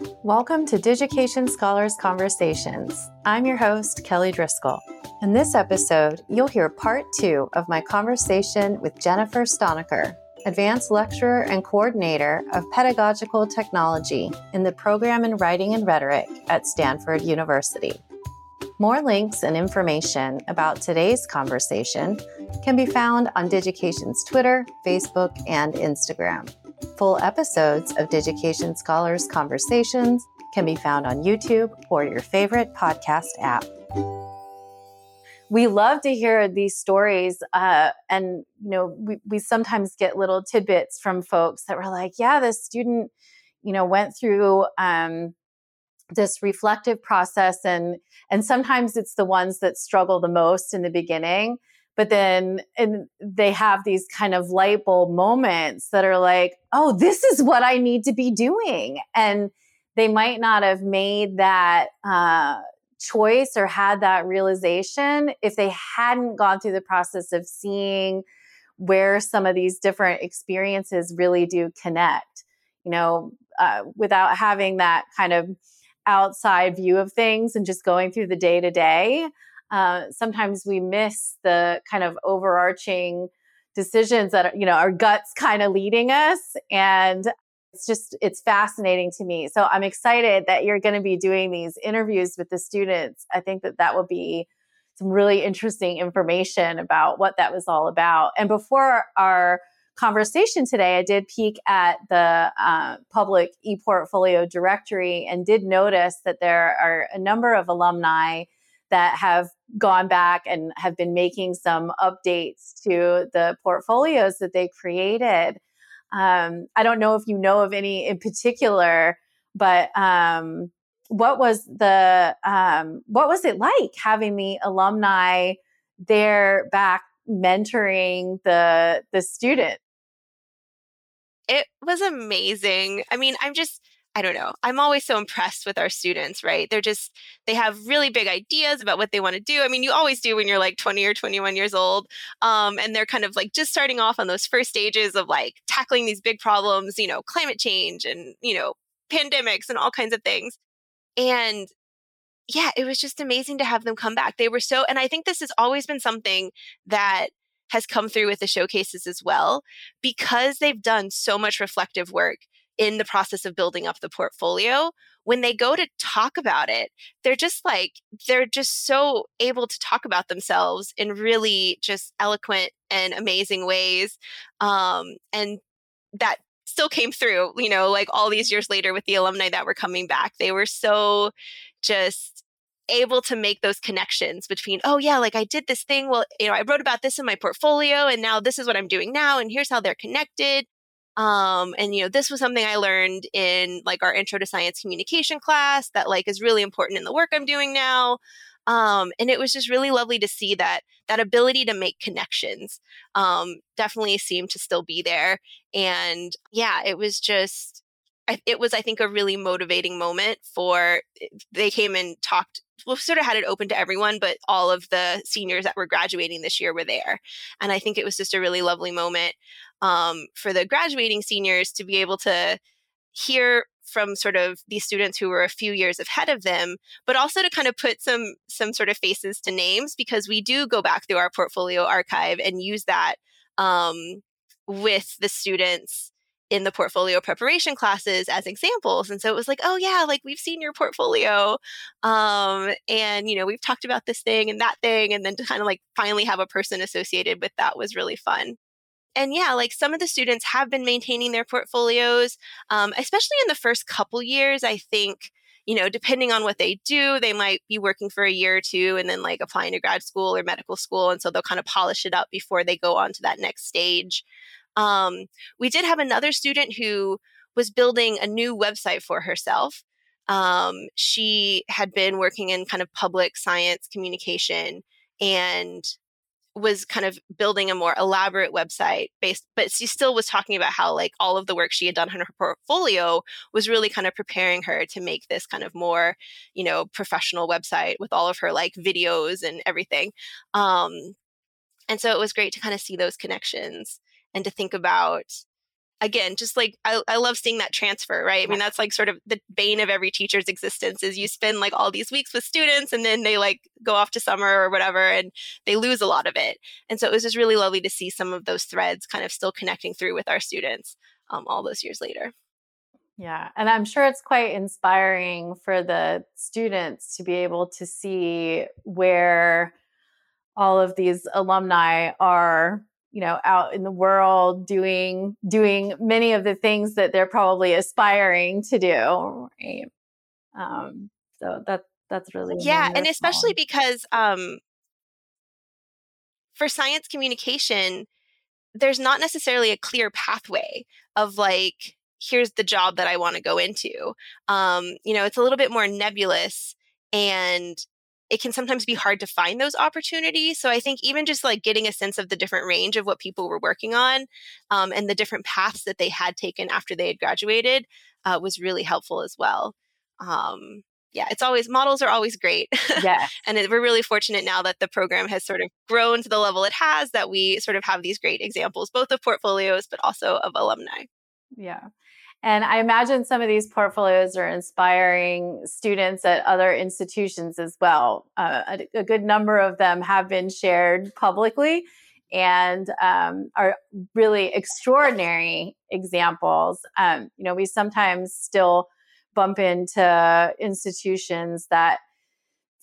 Welcome to Digication Scholars Conversations. I'm your host, Kelly Driscoll. In this episode, you'll hear part two of my conversation with Jennifer Stonaker, Advanced Lecturer and Coordinator of Pedagogical Technology in the Program in Writing and Rhetoric at Stanford University. More links and information about today's conversation can be found on Digication's Twitter, Facebook, and Instagram. Full episodes of Digication Scholars Conversations can be found on YouTube or your favorite podcast app. We love to hear these stories, uh, and you know, we, we sometimes get little tidbits from folks that were like, "Yeah, this student, you know, went through um, this reflective process and and sometimes it's the ones that struggle the most in the beginning but then and they have these kind of light bulb moments that are like oh this is what i need to be doing. And they might not have made that uh, choice or had that realization if they hadn't gone through the process of seeing where some of these different experiences really do connect you know uh, without having that kind of outside view of things and just going through the day to day, sometimes we miss the kind of overarching decisions that you know our guts kind of leading us and it's just it's fascinating to me. So i'm excited that you're going to be doing these interviews with the students. I think that that will be some really interesting information about what that was all about. And before our conversation today, I did peek at the uh, public ePortfolio directory and did notice that there are a number of alumni that have gone back and have been making some updates to the portfolios that they created. Um, I don't know if you know of any in particular, but um, what was the um, what was it like having the alumni there back mentoring the the student it was amazing. I mean, I'm just, I don't know. I'm always so impressed with our students, right? They're just, they have really big ideas about what they want to do. I mean, you always do when you're like 20 or 21 years old. Um, and they're kind of like just starting off on those first stages of like tackling these big problems, you know, climate change and, you know, pandemics and all kinds of things. And yeah, it was just amazing to have them come back. They were so, and I think this has always been something that has come through with the showcases as well because they've done so much reflective work in the process of building up the portfolio when they go to talk about it they're just like they're just so able to talk about themselves in really just eloquent and amazing ways um, and that still came through you know like all these years later with the alumni that were coming back they were so just able to make those connections between, oh, yeah, like I did this thing. Well, you know, I wrote about this in my portfolio and now this is what I'm doing now. And here's how they're connected. Um, and you know, this was something I learned in like our intro to science communication class that like is really important in the work I'm doing now. Um, and it was just really lovely to see that that ability to make connections um, definitely seemed to still be there. And yeah, it was just it was i think a really motivating moment for eh, they came and talked we sort of had it open to everyone, but all of the seniors that were graduating this year were there. And I think it was just a really lovely moment um, for the graduating seniors to be able to hear from sort of these students who were a few years ahead of them but also to kind of put some some sort of faces to names because we do go back through our portfolio archive and use that um, with the students in the portfolio preparation classes as examples and so it was like oh yeah like we've seen your portfolio um, and you know we've talked about this thing and that thing and then to kind of like finally have a person associated with that was really fun. And yeah like some of the students have been maintaining their portfolios um, especially in the first couple years i think you know depending on what they do they might be working for a year or two and then like applying to grad school or medical school and so they'll kind of polish it up before they go on to that next stage um, we did have another student who was building a new website for herself. Um, she had been working in kind of public science communication and was kind of building a more elaborate website based but she still was talking about how like all of the work she had done in her portfolio was really kind of preparing her to make this kind of more you know professional website with all of her like videos and everything um and so it was great to kind of see those connections and to think about again, just like I, I love seeing that transfer, right? I mean, that's like sort of the bane of every teacher's existence is you spend like all these weeks with students and then they like go off to summer or whatever and they lose a lot of it. And so it was just really lovely to see some of those threads kind of still connecting through with our students um, all those years later. Yeah. And I'm sure it's quite inspiring for the students to be able to see where all of these alumni are you know out in the world doing doing many of the things that they're probably aspiring to do right um so that that's really yeah wonderful. and especially because um for science communication there's not necessarily a clear pathway of like here's the job that i want to go into um you know it's a little bit more nebulous and it can sometimes be hard to find those opportunities. So I think even just like getting a sense of the different range of what people were working on um, and the different paths that they had taken after they had graduated uh, was really helpful as well. Um, yeah, it's always models are always great. Yeah, and it, we're really fortunate now that the program has sort of grown to the level it has that we sort of have these great examples, both of portfolios but also of alumni. Yeah. And I imagine some of these portfolios are inspiring students at other institutions as well. Uh, a, a, good number of them have been shared publicly and um, are really extraordinary examples. Um, you know, we sometimes still bump into institutions that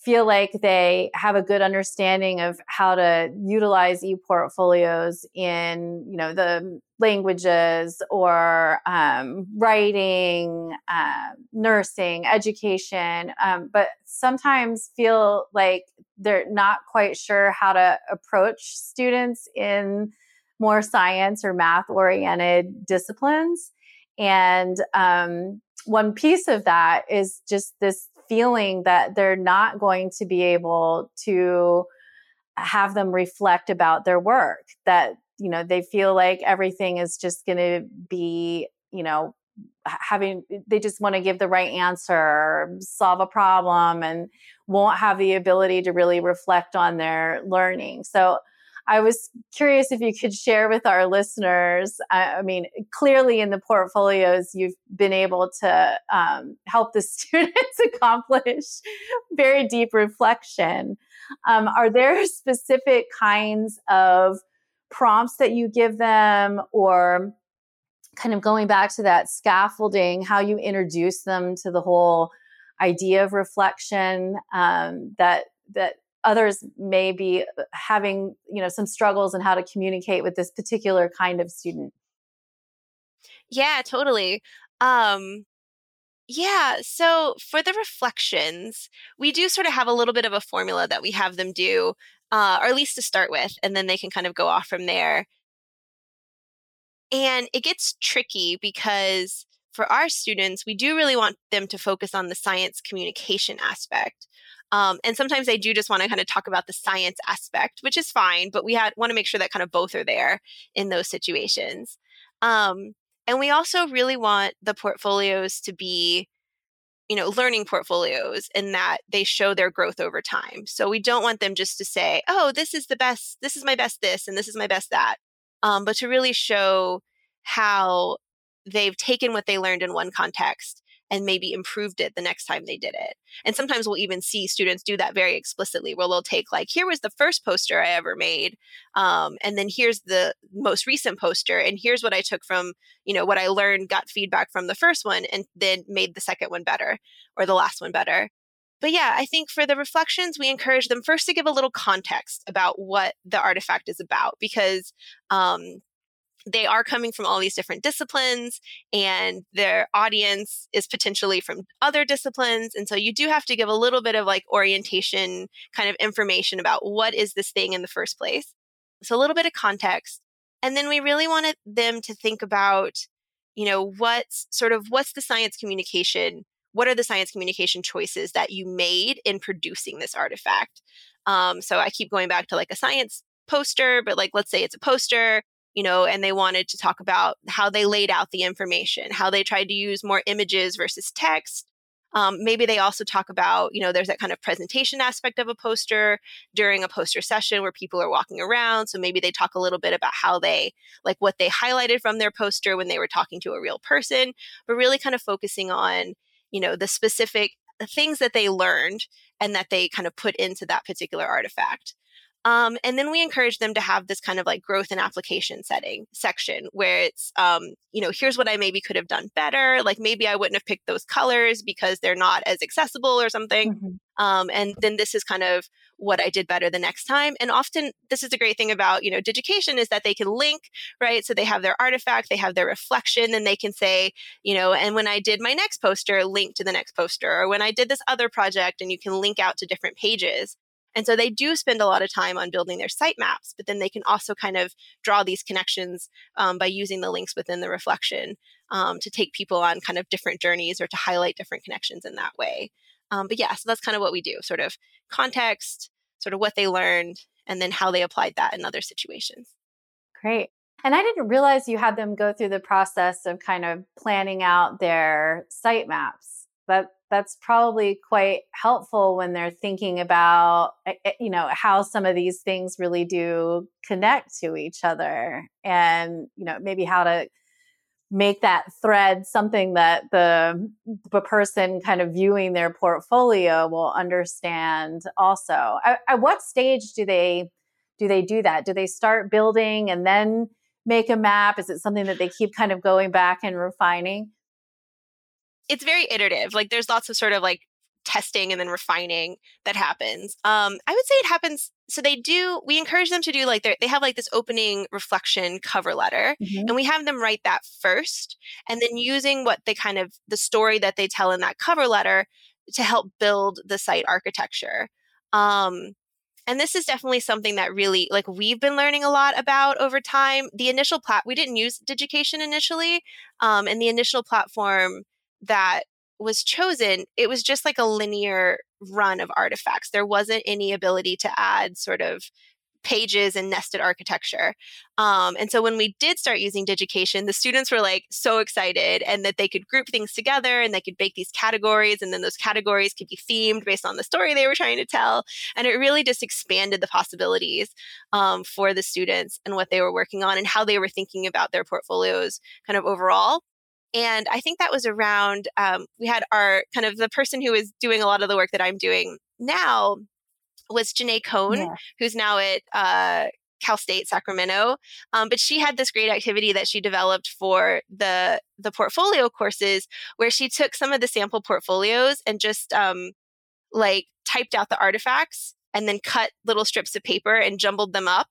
feel like they have a good understanding of how to utilize e-portfolios in you know the languages or um, writing uh, nursing education um, but sometimes feel like they're not quite sure how to approach students in more science or math oriented disciplines. And um, one piece of that is just this feeling that they're not going to be able to have them reflect about their work that you know they feel like everything is just going to be you know having they just want to give the right answer solve a problem and won't have the ability to really reflect on their learning. So I was curious if you could share with our listeners. I, I mean, clearly in the portfolios, you've been able to um, help the students accomplish very deep reflection. Um, are there specific kinds of prompts that you give them or kind of going back to that scaffolding, how you introduce them to the whole idea of reflection um, that that others may be uh, having you know some struggles in how to communicate with this particular kind of student. Yeah totally. Um yeah so for the reflections we do sort of have a little bit of a formula that we have them do uh, or at least to start with and then they can kind of go off from there. And it gets tricky because for our students we do really want them to focus on the science communication aspect um, and sometimes they do just want to kind of talk about the science aspect, which is fine, but we had want to make sure that kind of both are there in those situations. Um, and we also really want the portfolios to be you know learning portfolios in that they show their growth over time so we don't want them just to say oh this is the best this is my best this and this is my best that um, but to really show how they've taken what they learned in one context and maybe improved it the next time they did it. And sometimes we'll even see students do that very explicitly, where they'll take, like, here was the first poster I ever made. Um, and then here's the most recent poster. And here's what I took from, you know, what I learned, got feedback from the first one, and then made the second one better or the last one better. But yeah, I think for the reflections, we encourage them first to give a little context about what the artifact is about because um, they are coming from all these different disciplines and their audience is potentially from other disciplines and so you do have to give a little bit of like orientation kind of information about what is this thing in the first place. So a little bit of context and then we really wanted them to think about you know what's sort of what's the science communication what are the science communication choices that you made in producing this artifact? Um, so i keep going back to like a science poster but like let's say it's a poster you know, and they wanted to talk about how they laid out the information, how they tried to use more images versus text. Um, maybe they also talk about, you know, there's that kind of presentation aspect of a poster during a poster session where people are walking around. So maybe they talk a little bit about how they, like what they highlighted from their poster when they were talking to a real person, but really kind of focusing on, you know, the specific things that they learned and that they kind of put into that particular artifact. Um, and then we encourage them to have this kind of like growth and application setting section where it's, um, you know, here's what I maybe could have done better. Like maybe I wouldn't have picked those colors because they're not as accessible or something. Mm-hmm. Um, and then this is kind of what I did better the next time. And often this is a great thing about, you know, Digication is that they can link, right? So they have their artifact, they have their reflection, and they can say, you know, and when I did my next poster, link to the next poster, or when I did this other project, and you can link out to different pages. And so they do spend a lot of time on building their site maps, but then they can also kind of draw these connections um, by using the links within the reflection um, to take people on kind of different journeys or to highlight different connections in that way. Um, but yeah, so that's kind of what we do sort of context, sort of what they learned, and then how they applied that in other situations. Great. And I didn't realize you had them go through the process of kind of planning out their site maps. That that's probably quite helpful when they're thinking about eh, eh, you know how some of these things really do connect to each other and you know maybe how to make that thread something that the the person kind of viewing their portfolio will understand also. At, at what stage do they do they do that? Do they start building and then make a map? Is it something that they keep kind of going back and refining it's very iterative. Like there's lots of sort of like testing and then refining that happens. Um, I would say it happens. So they do. We encourage them to do like they have like this opening reflection cover letter, mm-hmm. and we have them write that first, and then using what they kind of the story that they tell in that cover letter to help build the site architecture. Um, and this is definitely something that really like we've been learning a lot about over time. The initial plat we didn't use Digication initially, um, and the initial platform that was chosen, it was just like a linear run of artifacts. There wasn't any ability to add sort of pages and nested architecture. Um, and so when we did start using Digication, the students were like so excited and that they could group things together and they could make these categories and then those categories could be themed based on the story they were trying to tell. And it really just expanded the possibilities um, for the students and what they were working on and how they were thinking about their portfolios kind of overall. And I think that was around, um, we had our kind of the person who was doing a lot of the work that I'm doing now was Jenae Cohn, yeah. who's now at uh, Cal State Sacramento. Um, but she had this great activity that she developed for the the portfolio courses, where she took some of the sample portfolios and just um, like typed out the artifacts and then cut little strips of paper and jumbled them up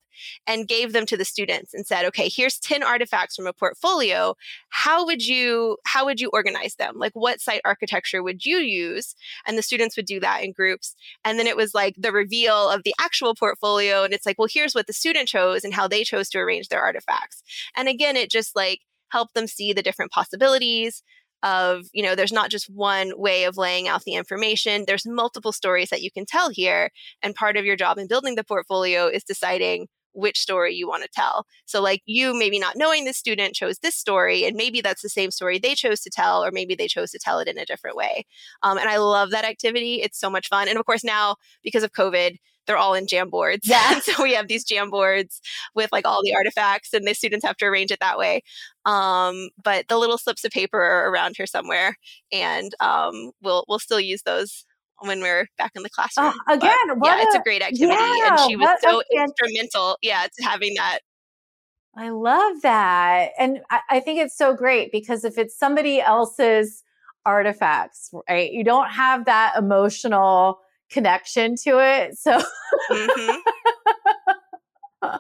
and gave them to the students and said okay here's 10 artifacts from a portfolio. How would you how would you organize them? Like what site architecture would you use? And the students would do that in groups. And then it was like the reveal of the actual portfolio and it's like well here's what the student chose and how they chose to arrange their artifacts. And again it just like helped them see the different possibilities of you know there's not just one way of laying out the information there's multiple stories that you can tell here and part of your job in building the portfolio is deciding which story you want to tell. So like you maybe not knowing the student chose this story and maybe that's the same story they chose to tell or maybe they chose to tell it in a different way. Um, and i love that activity it's so much fun and of course now because of covid they're all in Jamboards. Yeah. so we have these Jamboards with like all the artifacts and the students have to arrange it that way. Um, but the little slips of paper are around here somewhere and um, we'll, we'll still use those when we're back in the classroom. Uh, again, yeah, a, it's a great activity. Yeah, and she was so instrumental, yeah, to having that. I love that. And I, I think it's so great because if it's somebody else's artifacts, right, you don't have that emotional connection to it. So, mm-hmm.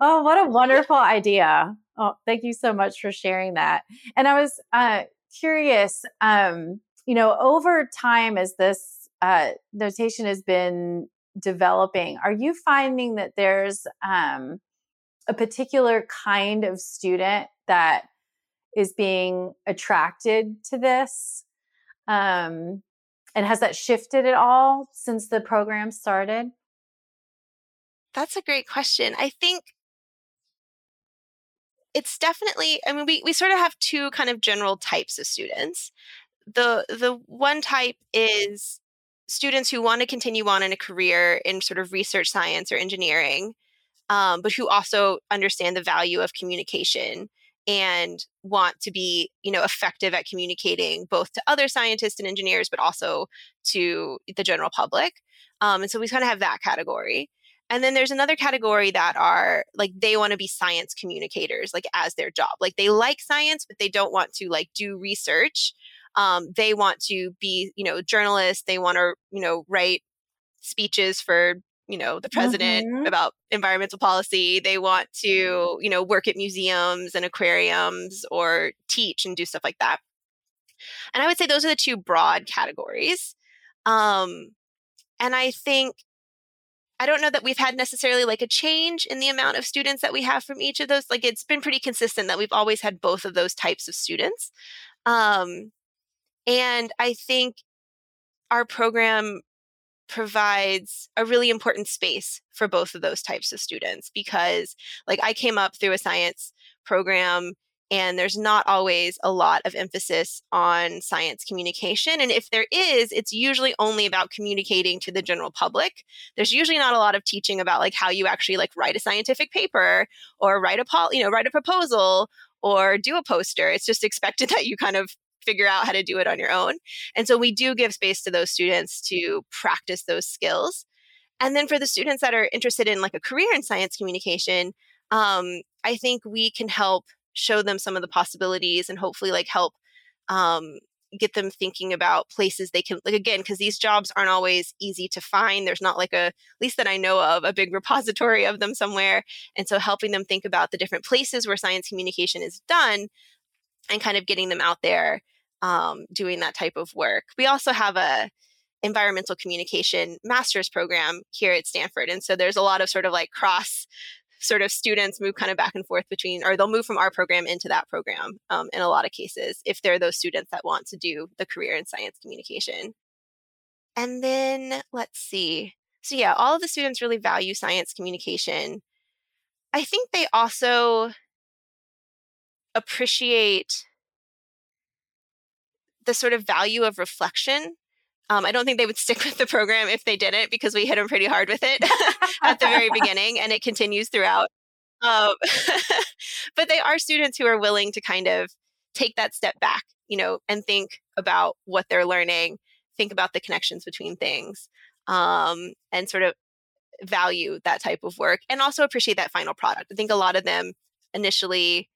oh, what a wonderful idea. Oh, thank you so much for sharing that. And I was uh, curious, um, you know, over time as this uh, notation has been developing, are you finding that there's um, a particular kind of student that is being attracted to this? Um, and has that shifted at all since the program started? That's a great question. I think it's definitely, I mean, we, we sort of have two kind of general types of students. the the one type is students who want to continue on in a career in sort of research science or engineering, um, but who also understand the value of communication and want to be you know effective at communicating both to other scientists and engineers but also to the general public um, and so we kind of have that category. And then there's another category that are like they want to be science communicators like as their job. Like they like science but they don't want to like do research. Um, they want to be you know journalists. They want to you know write speeches for you know the president mm-hmm. about environmental policy they want to you know work at museums and aquariums or teach and do stuff like that and i would say those are the two broad categories um, and i think i don't know that we've had necessarily like a change in the amount of students that we have from each of those like it's been pretty consistent that we've always had both of those types of students um, and i think our program provides a really important space for both of those types of students because like I came up through a science program and there's not always a lot of emphasis on science communication and if there is it's usually only about communicating to the general public. There's usually not a lot of teaching about like how you actually like write a scientific paper or write a pol- you know write a proposal or do a poster. It's just expected that you kind of figure out how to do it on your own. And so we do give space to those students to practice those skills. And then for the students that are interested in like a career in science communication, um, I think we can help show them some of the possibilities and hopefully like help um, get them thinking about places they can like again because these jobs aren't always easy to find there's not like a at least that i know of a big repository of them somewhere and so helping them think about the different places where science communication is done and kind of getting them out there um, doing that type of work. We also have a environmental communication master's program here at Stanford, and so there's a lot of sort of like cross sort of students move kind of back and forth between, or they'll move from our program into that program um, in a lot of cases if they're those students that want to do the career in science communication. And then let's see. So, yeah, all of the students really value science communication. I think they also appreciate the sort of value of reflection. Um, I don't think they would stick with the program if they didn't because we hit them pretty hard with it at the very beginning and it continues throughout. Um, but they are students who are willing to kind of take that step back, you know, and think about what they're learning, think about the connections between things, um, and sort of value that type of work and also appreciate that final product. I think a lot of them initially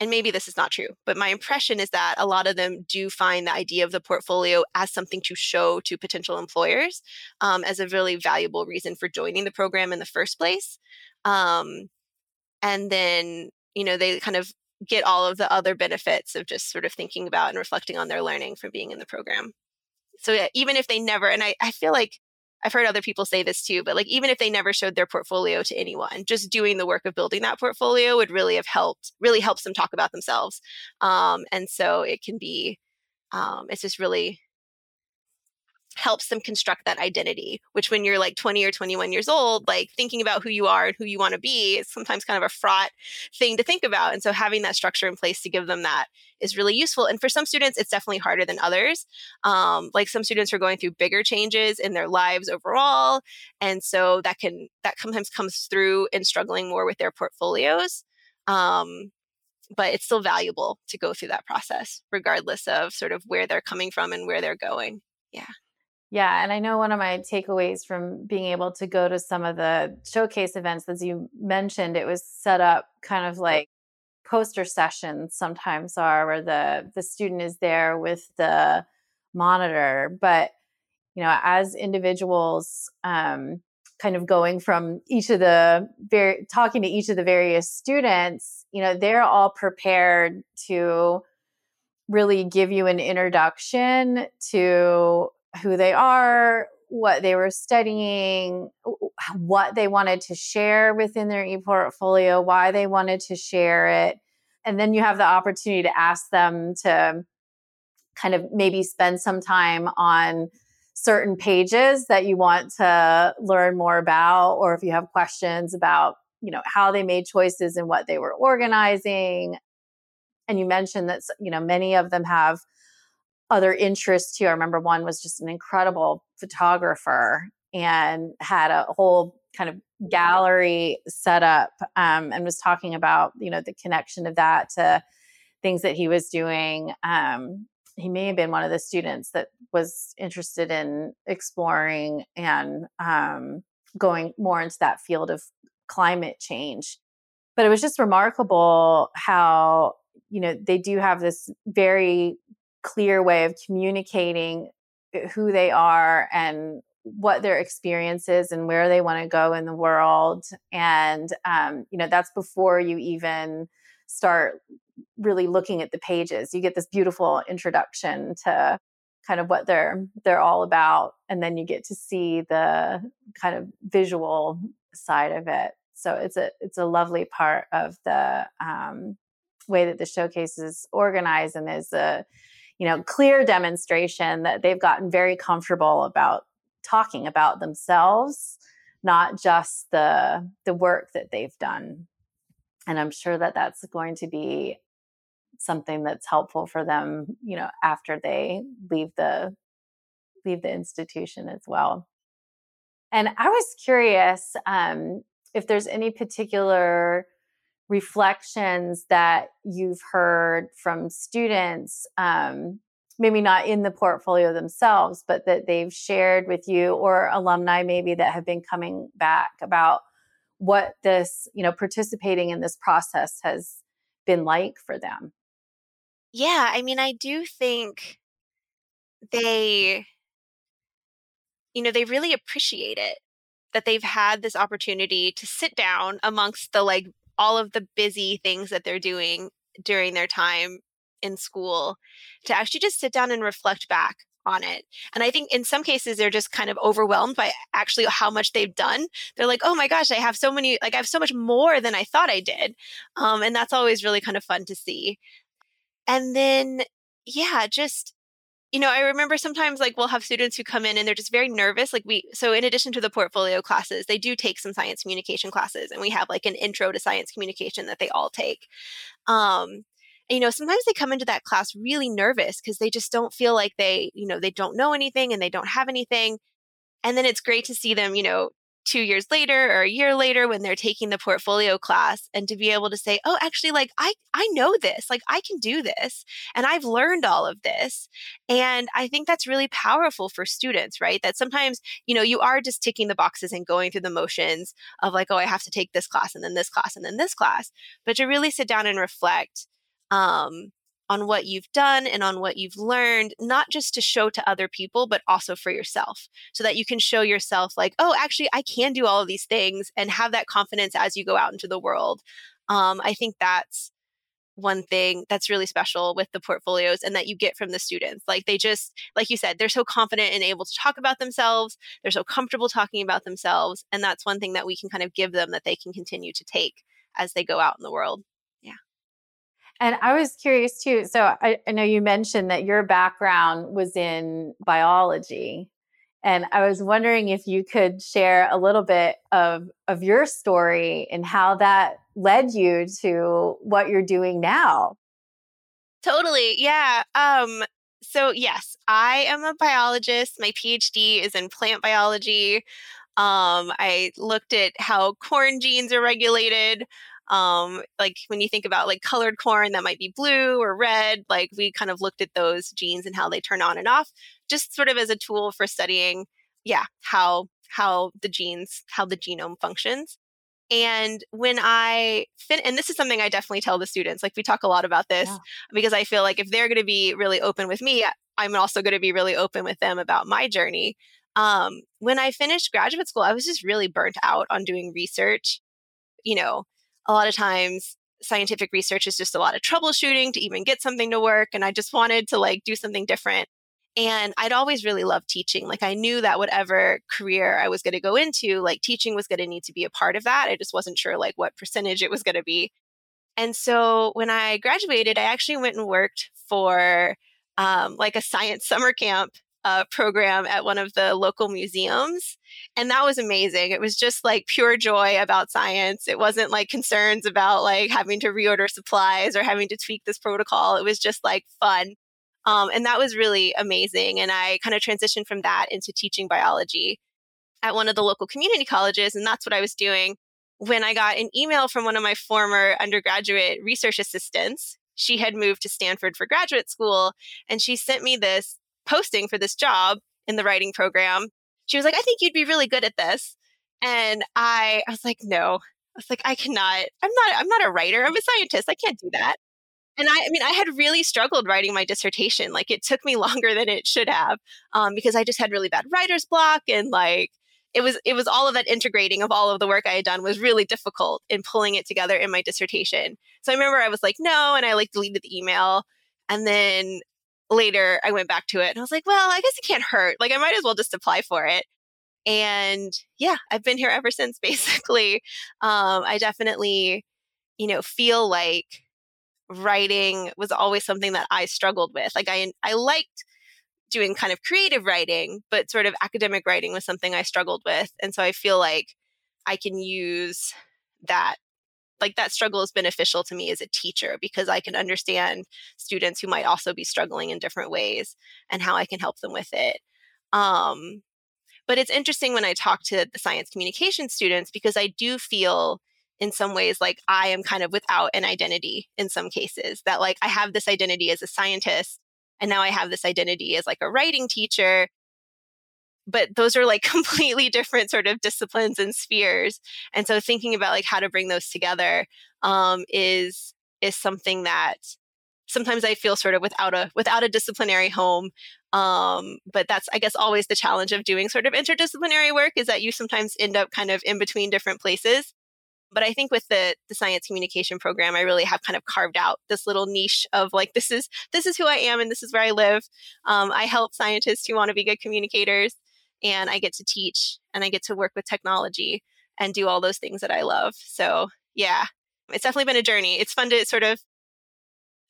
and maybe this is not true, but my impression is that a lot of them do find the idea of the portfolio as something to show to potential employers um, as a really valuable reason for joining the program in the first place. Um, and then, you know, they kind of get all of the other benefits of just sort of thinking about and reflecting on their learning from being in the program. So yeah, even if they never, and I, I feel like I've heard other people say this too, but like even if they never showed their portfolio to anyone, just doing the work of building that portfolio would really have helped, really helps them talk about themselves. Um, and so it can be, um, it's just really helps them construct that identity, which when you're like 20 or 21 years old, like thinking about who you are and who you want to be is sometimes kind of a fraught thing to think about. And so having that structure in place to give them that is really useful. And for some students, it's definitely harder than others. Um, like some students are going through bigger changes in their lives overall. And so that can, that sometimes comes through in struggling more with their portfolios. Um, but it's still valuable to go through that process, regardless of sort of where they're coming from and where they're going. Yeah. Yeah, and I know one of my takeaways from being able to go to some of the showcase events, as you mentioned, it was set up kind of like poster sessions sometimes are where the the student is there with the monitor but you know as individuals um, kind of going from each of the very talking to each of the various students you know they're all prepared to really give you an introduction to who they are, what they were studying, what they wanted to share within their e-portfolio, why they wanted to share it. And then you have the opportunity to ask them to kind of maybe spend some time on certain pages that you want to learn more about or if you have questions about, you know, how they made choices and what they were organizing. And you mentioned that you know many of them have other interests too. I remember one was just an incredible photographer and had a whole kind of gallery set up um, and was talking about you know the connection of that to things that he was doing um, he may have been one of the students that was interested in exploring and um, going more into that field of climate change but it was just remarkable how you know they do have this very clear way of communicating uh, who they are and what their experience is and where they want to go in the world and um, you know that's before you even start really looking at the pages. You get this beautiful introduction to kind of what they're they're all about and then you get to see the kind of visual side of it. So it's a it's a lovely part of the um, way that the showcase is organized and is a you know clear demonstration that they've gotten very comfortable about talking about themselves not just the the work that they've done. And i'm sure that that's going to be something that's helpful for them you know after they leave the leave the institution as well. And i was curious um, if there's any particular reflections that you've heard from students um, maybe not in the portfolio themselves, but that they've shared with you or alumni maybe that have been coming back about what this, you know, participating in this process has been like for them. Yeah, I mean, I do think they, you know, they really appreciate it that they've had this opportunity to sit down amongst the like all of the busy things that they're doing during their time in school to actually just sit down and reflect back on it. And I think in some cases they're just kind of overwhelmed by actually how much they've done. They're like, oh my gosh, I have so many, like I have so much more than I thought I did. Um, and that's always really kind of fun to see. And then, yeah, just, you know, I remember sometimes like we'll have students who come in and they're just very nervous. Like we, so in addition to the portfolio classes, they do take some science communication classes and we have like an intro to science communication that they all take. Um, you know, sometimes they come into that class really nervous because they just don't feel like they, you know, they don't know anything and they don't have anything. And then it's great to see them, you know, two years later or a year later when they're taking the portfolio class and to be able to say oh actually like i i know this like i can do this and i've learned all of this and i think that's really powerful for students right? That sometimes you know you are just ticking the boxes and going through the motions of like oh i have to take this class and then this class and then this class but to really sit down and reflect um, on what you've done and on what you've learned, not just to show to other people, but also for yourself, so that you can show yourself, like, oh, actually, I can do all of these things and have that confidence as you go out into the world. Um, I think that's one thing that's really special with the portfolios and that you get from the students. Like they just, like you said, they're so confident and able to talk about themselves. They're so comfortable talking about themselves. And that's one thing that we can kind of give them that they can continue to take as they go out in the world. And I was curious too. So I, I, know you mentioned that your background was in biology. And I was wondering if you could share a little bit of, of your story and how that led you to what you're doing now. Totally. Yeah. Um, so yes, I am a biologist. My PhD is in plant biology. Um, I looked at how corn genes are regulated. Um, like when you think about like colored corn that might be blue or red, like we kind of looked at those genes and how they turn on and off, just sort of as a tool for studying, yeah, how how the genes, how the genome functions. And when I fin, and this is something I definitely tell the students, like we talk a lot about this yeah. because I feel like if they're going to be really open with me, I'm also going to be really open with them about my journey. Um, when I finished graduate school, I was just really burnt out on doing research. You know, a lot of times scientific research is just a lot of troubleshooting to even get something to work. And I just wanted to like do something different. And I'd always really loved teaching. Like I knew that whatever career I was going to go into, like teaching was going to need to be a part of that. I just wasn't sure like what percentage it was going to be. And so when I graduated, I actually went and worked for um, like a science summer camp uh, program at one of the local museums. And that was amazing. It was just like pure joy about science. It wasn't like concerns about like having to reorder supplies or having to tweak this protocol. It was just like fun. Um, and that was really amazing. And I kind of transitioned from that into teaching biology at one of the local community colleges. And that's what I was doing when I got an email from one of my former undergraduate research assistants. She had moved to Stanford for graduate school, and she sent me this posting for this job in the writing program. She was like, I think you'd be really good at this. And I, I was like, no. I was like, I cannot, I'm not, I'm not a writer. I'm a scientist. I can't do that. And I, I mean, I had really struggled writing my dissertation. Like it took me longer than it should have um, because I just had really bad writer's block and like it was it was all of that integrating of all of the work I had done was really difficult in pulling it together in my dissertation. So I remember I was like, no, and I like deleted the email. And then later I went back to it and I was like, well, I guess it can't hurt. Like I might as well just apply for it. And yeah, I've been here ever since basically. Um, I definitely, you know, feel like writing was always something that I struggled with. Like I I liked doing kind of creative writing, but sort of academic writing was something I struggled with. And so I feel like I can use that like that struggle is beneficial to me as a teacher because I can understand students who might also be struggling in different ways and how I can help them with it. Um, but it's interesting when I talk to the science communication students because I do feel in some ways like I am kind of without an identity in some cases that like I have this identity as a scientist and now I have this identity as like a writing teacher. But those are like completely different sort of disciplines and spheres. And so thinking about like how to bring those together um, is is something that sometimes I feel sort of without a without a disciplinary home. Um, but that's I guess always the challenge of doing sort of interdisciplinary work is that you sometimes end up kind of in between different places. But I think with the the science communication program, I really have kind of carved out this little niche of like this is this is who I am and this is where I live. Um, I help scientists who want to be good communicators, and I get to teach and I get to work with technology and do all those things that I love. So yeah, it's definitely been a journey. It's fun to sort of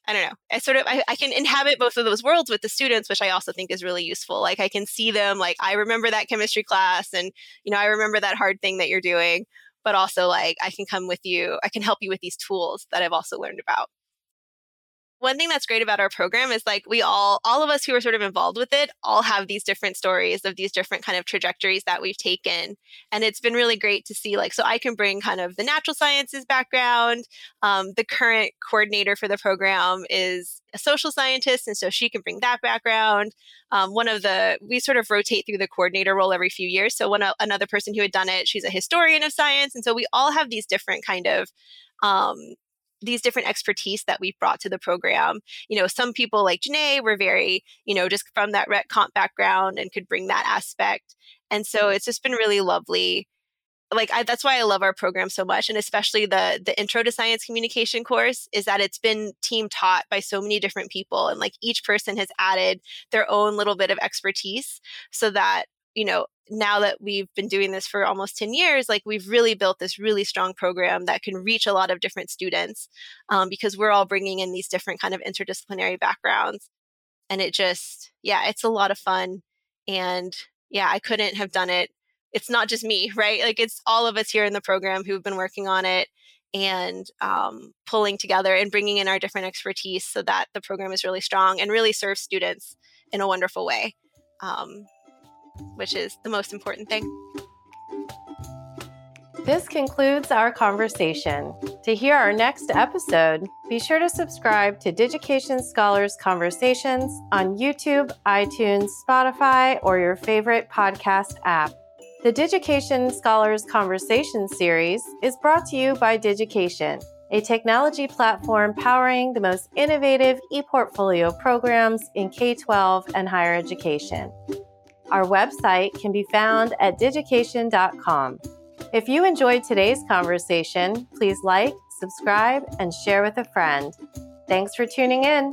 I don't know. I sort of I, I, can inhabit both of those worlds with the students, which I also think is really useful. Like I can see them, like I remember that chemistry class, and you know I remember that hard thing that you're doing but also like I can come with you, I can help you with these tools that I've also learned about one thing that's great about our program is like we all all of us who are sort of involved with it all have these different stories of these different kind of trajectories that we've taken and it's been really great to see like so i can bring kind of the natural sciences background um, the current coordinator for the program is a social scientist and so she can bring that background um, one of the we sort of rotate through the coordinator role every few years so one another person who had done it she's a historian of science and so we all have these different kind of um, these different expertise that we've brought to the program. You know, some people like Jenae were very, you know, just from that Rhet Comp background and could bring that aspect. And so it's just been really lovely. Like I, that's why I love our program so much, and especially the the Intro to Science Communication course is that it's been team taught by so many different people, and like each person has added their own little bit of expertise, so that you know now that we've been doing this for almost 10 years, like we've really built this really strong program that can reach a lot of different students um, because we're all bringing in these different kind of interdisciplinary backgrounds. And it just, yeah, it's a lot of fun. And yeah, I couldn't have done it. It's not just me, right? Like it's all of us here in the program who've been working on it and um, pulling together and bringing in our different expertise so that the program is really strong and really serves students in a wonderful way. Um, which is the most important thing. This concludes our conversation. To hear our next episode, be sure to subscribe to Digication Scholars Conversations on YouTube, iTunes, Spotify, or your favorite podcast app. The Digication Scholars Conversation series is brought to you by Digication, a technology platform powering the most innovative e-portfolio programs in K-12 and higher education. Our website can be found at digication.com. If you enjoyed today's conversation, please like, subscribe, and share with a friend. Thanks for tuning in.